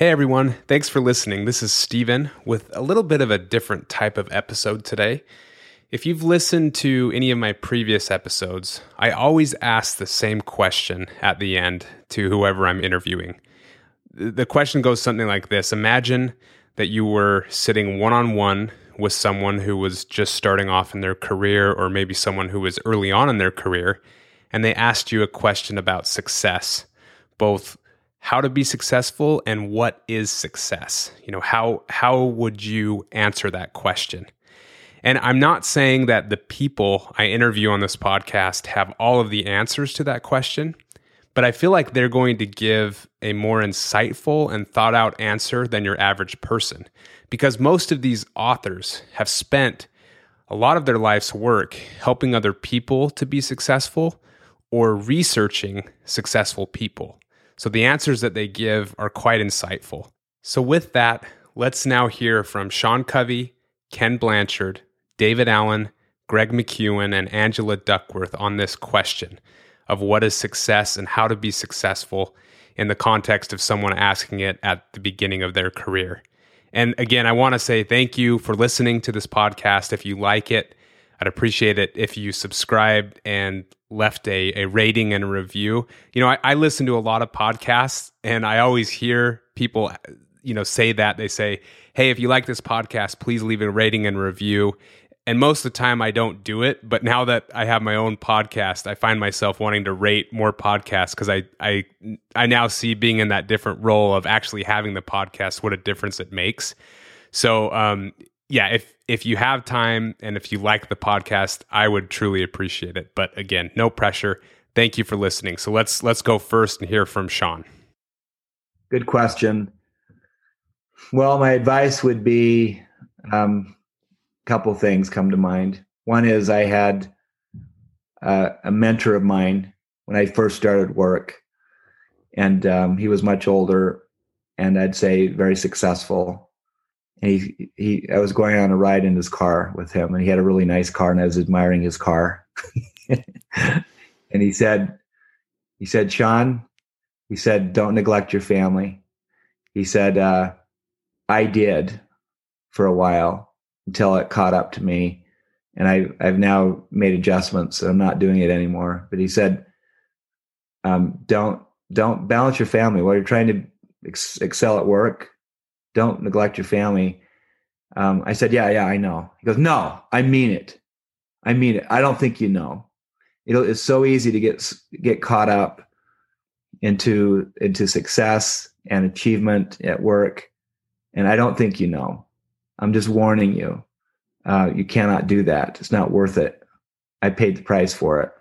Hey everyone, thanks for listening. This is Steven with a little bit of a different type of episode today. If you've listened to any of my previous episodes, I always ask the same question at the end to whoever I'm interviewing. The question goes something like this Imagine that you were sitting one on one with someone who was just starting off in their career, or maybe someone who was early on in their career, and they asked you a question about success, both how to be successful and what is success. You know how how would you answer that question? And i'm not saying that the people i interview on this podcast have all of the answers to that question but i feel like they're going to give a more insightful and thought out answer than your average person. Because most of these authors have spent a lot of their life's work helping other people to be successful or researching successful people so the answers that they give are quite insightful. So, with that, let's now hear from Sean Covey, Ken Blanchard, David Allen, Greg McKeown, and Angela Duckworth on this question of what is success and how to be successful in the context of someone asking it at the beginning of their career. And again, I want to say thank you for listening to this podcast. If you like it, I'd appreciate it if you subscribed and left a, a rating and a review. You know, I, I listen to a lot of podcasts and I always hear people, you know, say that. They say, hey, if you like this podcast, please leave a rating and review. And most of the time I don't do it, but now that I have my own podcast, I find myself wanting to rate more podcasts because I, I I now see being in that different role of actually having the podcast, what a difference it makes. So um, yeah, if if you have time and if you like the podcast, I would truly appreciate it. But again, no pressure. Thank you for listening. So let's let's go first and hear from Sean. Good question. Well, my advice would be um, a couple things come to mind. One is I had uh, a mentor of mine when I first started work, and um, he was much older, and I'd say very successful and he he I was going on a ride in his car with him, and he had a really nice car, and I was admiring his car. and he said, he said, Sean, he said, don't neglect your family. He said, uh, I did for a while until it caught up to me, and I I've now made adjustments. So I'm not doing it anymore. But he said, um, don't don't balance your family while you're trying to ex- excel at work don't neglect your family. Um, I said, yeah, yeah, I know. He goes, no, I mean it. I mean it. I don't think you know. It'll, it's so easy to get get caught up into into success and achievement at work, and I don't think you know. I'm just warning you. Uh, you cannot do that. It's not worth it. I paid the price for it,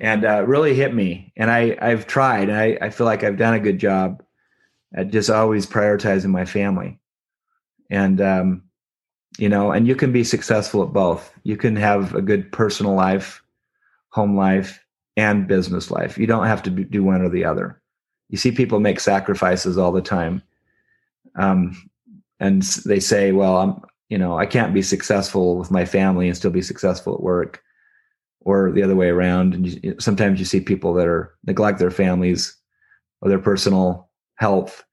and uh, really hit me. And I I've tried. And I I feel like I've done a good job at just always prioritizing my family. And, um, you know, and you can be successful at both. You can have a good personal life, home life, and business life. You don't have to do one or the other. You see people make sacrifices all the time. Um, and they say, well, I'm, you know, I can't be successful with my family and still be successful at work or the other way around. And you, sometimes you see people that are neglect their families or their personal health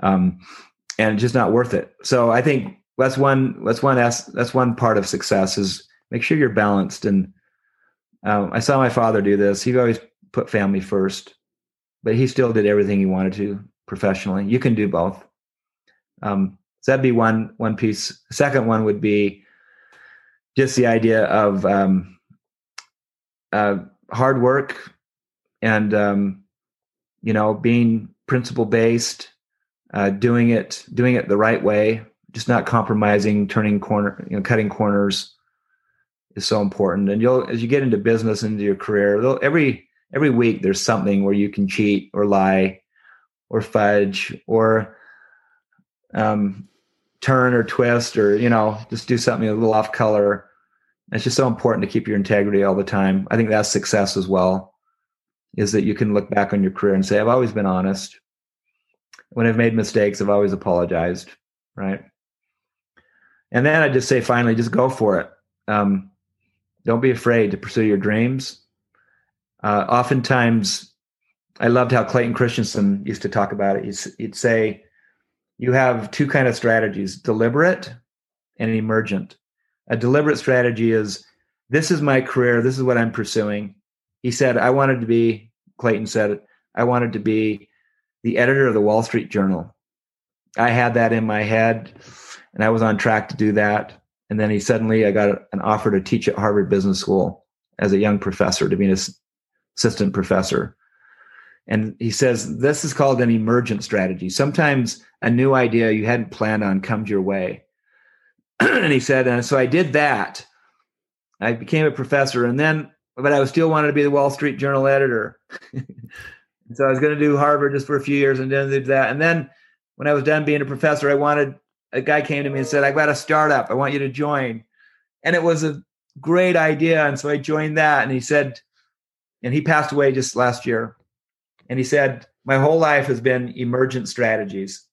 um, and just not worth it. So i think that's one that's one that's one part of success is make sure you're balanced. And um, i saw my father do this. He always put family first but he still did everything he wanted to professionally. You can do both. Um, so that'd be one one piece. Second one would be just the idea of um, uh, hard work and um, you know being principle based, uh, doing it doing it the right way, just not compromising, turning corner, you know, cutting corners is so important. And you'll as you get into business into your career, every every week there's something where you can cheat or lie or fudge or um, turn or twist or you know just do something a little off color. It's just so important to keep your integrity all the time. I think that's success as well is that you can look back on your career and say, I've always been honest. When I've made mistakes, I've always apologized, right? And then I just say, finally, just go for it. Um, don't be afraid to pursue your dreams. Uh, oftentimes, I loved how Clayton Christensen used to talk about it. He'd, he'd say, you have two kind of strategies deliberate and emergent. A deliberate strategy is this is my career, this is what I'm pursuing. He said, I wanted to be, Clayton said, I wanted to be the editor of the Wall Street Journal. I had that in my head and I was on track to do that. And then he suddenly, I got an offer to teach at Harvard Business School as a young professor, to be an assistant professor. And he says, this is called an emergent strategy. Sometimes a new idea you hadn't planned on comes your way. and he said, and so I did that. I became a professor and then, but I still wanted to be the Wall Street Journal editor. so I was going to do Harvard just for a few years and then do that. And then when I was done being a professor, I wanted, a guy came to me and said, I've got a startup. I want you to join. And it was a great idea. And so I joined that. And he said, and he passed away just last year. And he said, My whole life has been emergent strategies.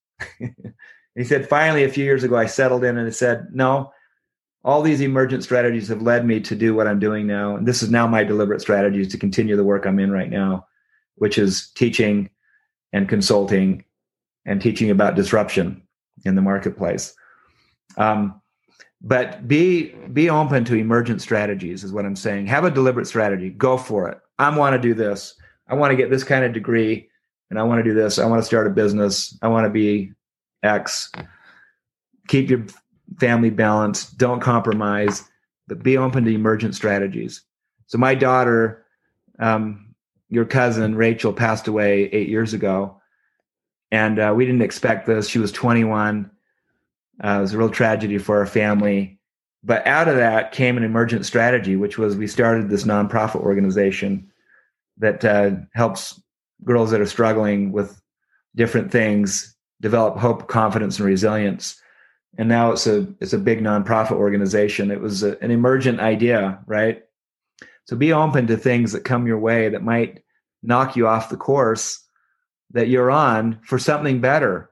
he said, Finally, a few years ago, I settled in and I said, No, all these emergent strategies have led me to do what I'm doing now. And this is now my deliberate strategy is to continue the work I'm in right now, which is teaching and consulting and teaching about disruption in the marketplace. Um, but be be open to emergent strategies is what i'm saying. Have a deliberate strategy. Go for it. I want to do this. I want to get this kind of degree and i want to do this. I want to start a business. I want to be x. Keep your family balance, don't compromise but be open to emergent strategies so my daughter um, your cousin rachel passed away eight years ago and uh, we didn't expect this she was 21 uh, it was a real tragedy for our family. But out of that came an emergent strategy, which was we started this nonprofit organization that uh, helps girls that are struggling with different things develop hope, confidence, and resilience. And now it's a it's a big nonprofit organization. It was a, an emergent idea, right? So be open to things that come your way that might knock you off the course that you're on for something better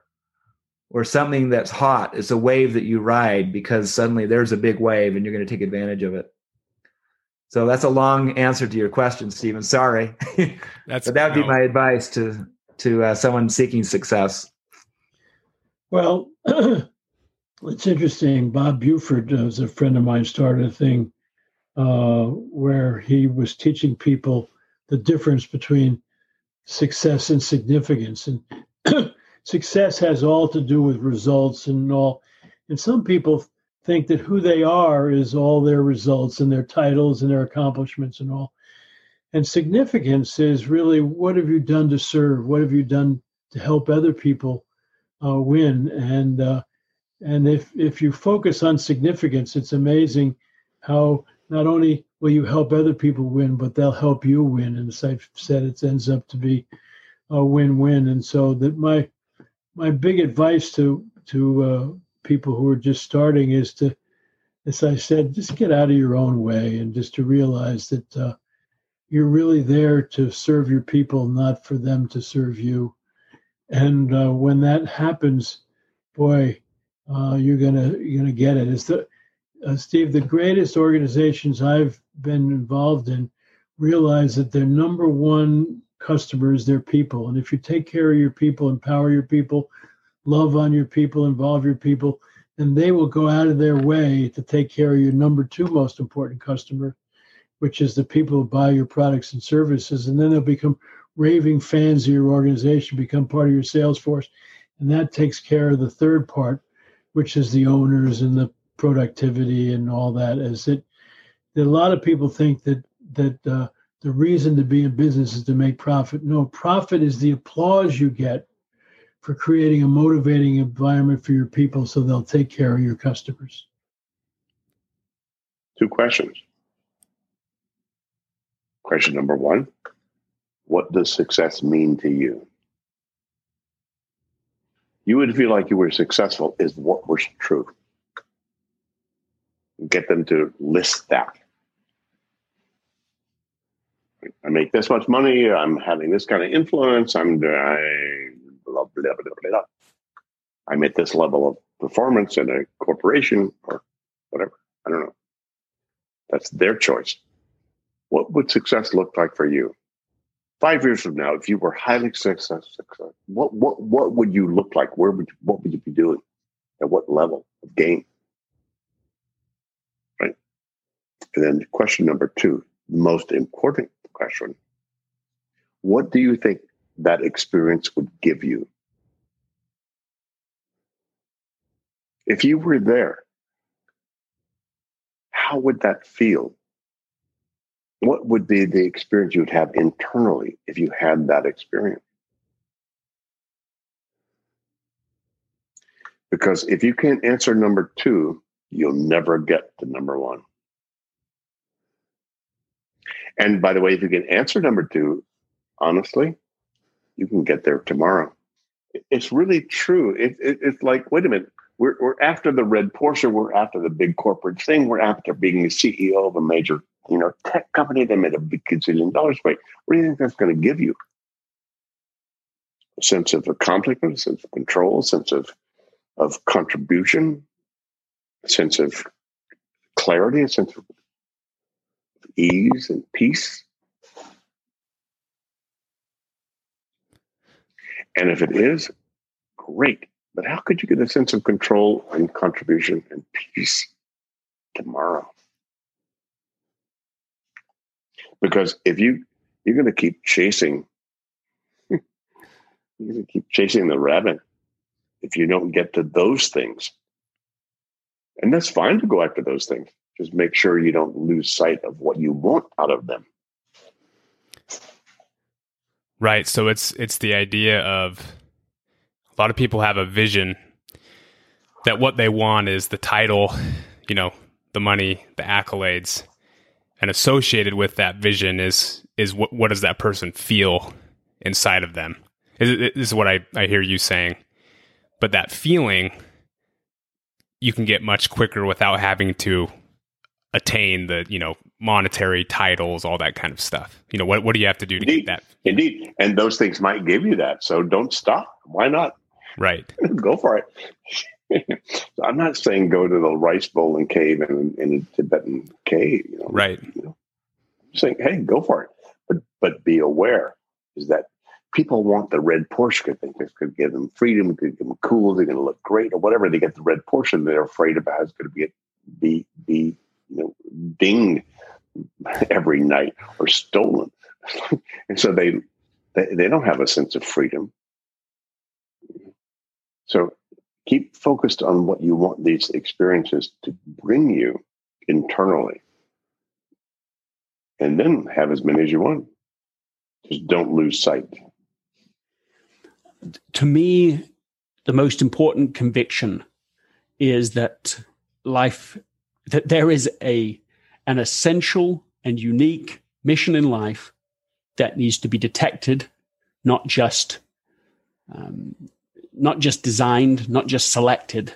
or something that's hot It's a wave that you ride because suddenly there's a big wave and you're going to take advantage of it. So that's a long answer to your question, Stephen. Sorry. That's but that would no. be my advice to to uh, someone seeking success. Well, it's interesting. Bob Buford, as a friend of mine, started a thing uh, where he was teaching people the difference between success and significance. And success has all to do with results and all. And some people think that who they are is all their results and their titles and their accomplishments and all. And significance is really what have you done to serve? What have you done to help other people uh, win? And uh, and if if you focus on significance, it's amazing how not only will you help other people win, but they'll help you win. And as I've said, it ends up to be a win-win. And so that my my big advice to to uh, people who are just starting is to, as I said, just get out of your own way and just to realize that uh, you're really there to serve your people, not for them to serve you. And uh, when that happens, boy, uh, you're gonna you're gonna get it. It's the uh, Steve, the greatest organizations I've been involved in realize that their number one customer is their people. And if you take care of your people, empower your people, love on your people, involve your people, then they will go out of their way to take care of your number two most important customer, which is the people who buy your products and services. And then they'll become raving fans of your organization, become part of your sales force. And that takes care of the third part, which is the owners and the productivity and all that. Is it that a lot of people think that that uh, the reason to be in business is to make profit. No, profit is the applause you get for creating a motivating environment for your people so they'll take care of your customers. Two questions. Question number one What does success mean to you? You would feel like you were successful, is what was true. Get them to list that. I make this much money. I'm having this kind of influence. I'm blah, blah, blah, blah, blah. I'm at this level of performance in a corporation or whatever. I don't know. That's their choice. What would success look like for you? Five years from now, if you were highly successful, what what what would you look like? Where would you, what would you be doing? At what level of game? Right. And then question number two, most important question: What do you think that experience would give you? If you were there, how would that feel? What would be the experience you would have internally if you had that experience? Because if you can't answer number two, you'll never get to number one. And by the way, if you can answer number two, honestly, you can get there tomorrow. It's really true. It, it, it's like, wait a minute, we're, we're after the red Porsche, we're after the big corporate thing, we're after being the CEO of a major you know, tech company that made a big gazillion dollars. Wait, what do you think that's going to give you? A sense of accomplishment, a sense of control, a sense of of contribution, a sense of clarity, a sense of ease and peace. And if it is, great. But how could you get a sense of control and contribution and peace tomorrow? Because if you you're going to keep chasing, you're going to keep chasing the rabbit if you don't get to those things. And that's fine to go after those things. Just make sure you don't lose sight of what you want out of them. Right. So it's it's the idea of a lot of people have a vision that what they want is the title, you know, the money, the accolades and associated with that vision is is what what does that person feel inside of them? This is what I, I hear you saying. But that feeling you can get much quicker without having to attain the you know monetary titles all that kind of stuff. You know what, what do you have to do to indeed, get that? Indeed. And those things might give you that. So don't stop. Why not? Right. Go for it I'm not saying go to the rice bowl and cave in, in a Tibetan cave. You know, right. You know, I'm saying, hey, go for it, but but be aware is that people want the red Porsche. They think this could give them freedom, could give them cool, they're going to look great, or whatever. They get the red Porsche, and they're afraid about it's going to be be be you know dinged every night or stolen, and so they, they they don't have a sense of freedom. So keep focused on what you want these experiences to bring you internally. And then have as many as you want. Just don't lose sight. To me, the most important conviction is that life, that there is a, an essential and unique mission in life that needs to be detected, not just um, not just designed, not just selected.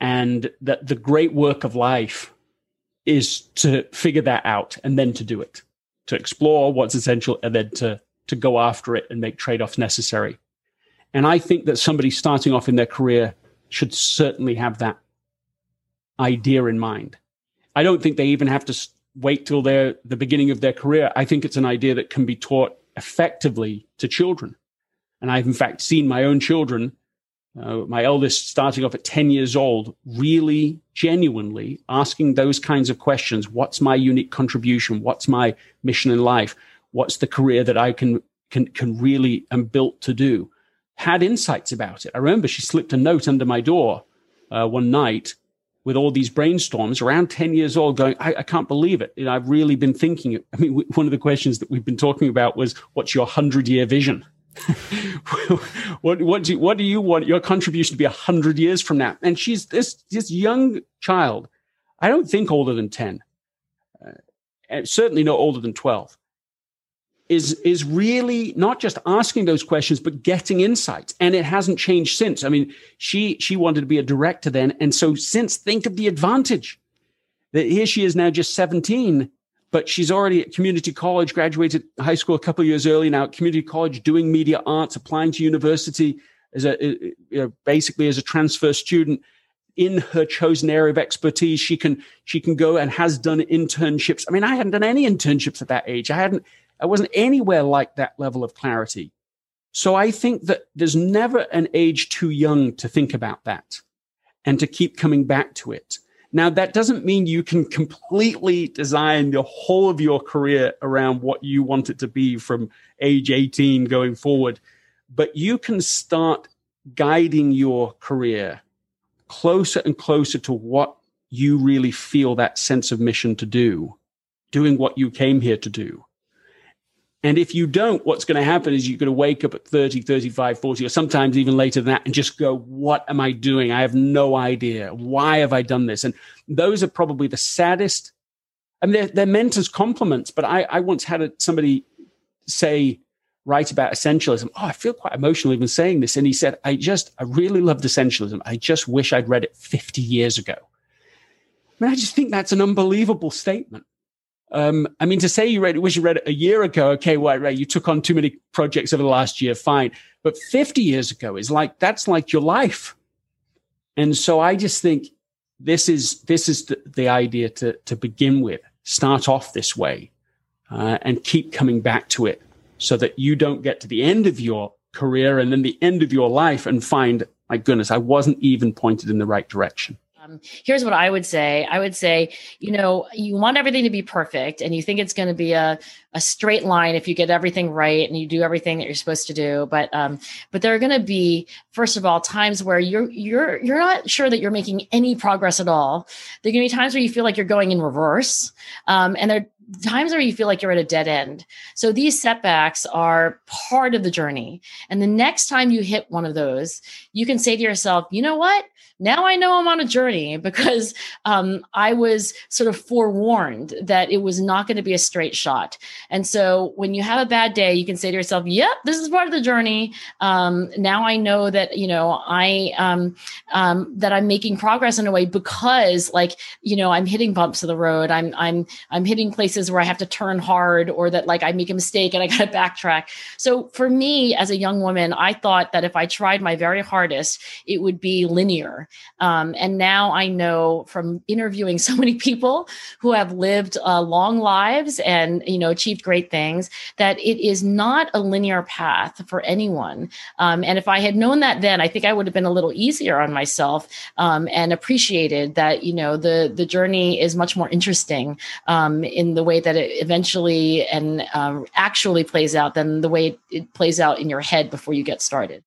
And that the great work of life is to figure that out and then to do it, to explore what's essential and then to, to go after it and make trade offs necessary. And I think that somebody starting off in their career should certainly have that idea in mind. I don't think they even have to wait till they're the beginning of their career. I think it's an idea that can be taught effectively to children. And I've in fact seen my own children, uh, my eldest starting off at 10 years old, really genuinely asking those kinds of questions. What's my unique contribution? What's my mission in life? What's the career that I can, can, can really am built to do? Had insights about it. I remember she slipped a note under my door uh, one night with all these brainstorms around 10 years old going, I, I, can't believe it. Know, I've really been thinking. I mean, one of the questions that we've been talking about was, what's your hundred year vision? what what do you, what do you want your contribution to be a hundred years from now? And she's this this young child. I don't think older than ten, uh, certainly no older than twelve. Is is really not just asking those questions, but getting insights, and it hasn't changed since. I mean, she she wanted to be a director then, and so since think of the advantage that here she is now just seventeen, but she's already at community college, graduated high school a couple of years early now, at community college, doing media arts, applying to university as a, you know, basically as a transfer student in her chosen area of expertise. She can, she can go and has done internships. I mean, I hadn't done any internships at that age. I hadn't I wasn't anywhere like that level of clarity. So I think that there's never an age too young to think about that and to keep coming back to it. Now, that doesn't mean you can completely design the whole of your career around what you want it to be from age 18 going forward, but you can start guiding your career closer and closer to what you really feel that sense of mission to do, doing what you came here to do. And if you don't, what's going to happen is you're going to wake up at 30, 35, 40, or sometimes even later than that and just go, What am I doing? I have no idea. Why have I done this? And those are probably the saddest. I mean, they're, they're meant as compliments, but I, I once had a, somebody say, write about essentialism. Oh, I feel quite emotional even saying this. And he said, I just, I really loved essentialism. I just wish I'd read it 50 years ago. I mean, I just think that's an unbelievable statement. Um, I mean, to say you read, wish you read it a year ago, okay, well, right, you took on too many projects over the last year, fine. But 50 years ago is like, that's like your life. And so I just think this is, this is the, the idea to, to begin with. Start off this way uh, and keep coming back to it so that you don't get to the end of your career and then the end of your life and find, my goodness, I wasn't even pointed in the right direction. Um, here's what I would say. I would say, you know, you want everything to be perfect and you think it's going to be a, a straight line if you get everything right and you do everything that you're supposed to do. But, um, but there are going to be, first of all, times where you're, you're, you're not sure that you're making any progress at all. There are going to be times where you feel like you're going in reverse. Um, and there times where you feel like you're at a dead end. So these setbacks are part of the journey. And the next time you hit one of those, you can say to yourself, you know what? now I know I'm on a journey because um, I was sort of forewarned that it was not going to be a straight shot. And so when you have a bad day, you can say to yourself, yep, this is part of the journey. Um, now I know that, you know, I, um, um, that I'm making progress in a way because like, you know, I'm hitting bumps of the road. I'm, I'm, I'm hitting places where I have to turn hard or that like I make a mistake and I got to backtrack. So for me as a young woman, I thought that if I tried my very hardest, it would be linear um, and now I know from interviewing so many people who have lived uh, long lives and you know achieved great things that it is not a linear path for anyone. Um, and if I had known that then, I think I would have been a little easier on myself um, and appreciated that you know the the journey is much more interesting um, in the way that it eventually and um, actually plays out than the way it plays out in your head before you get started.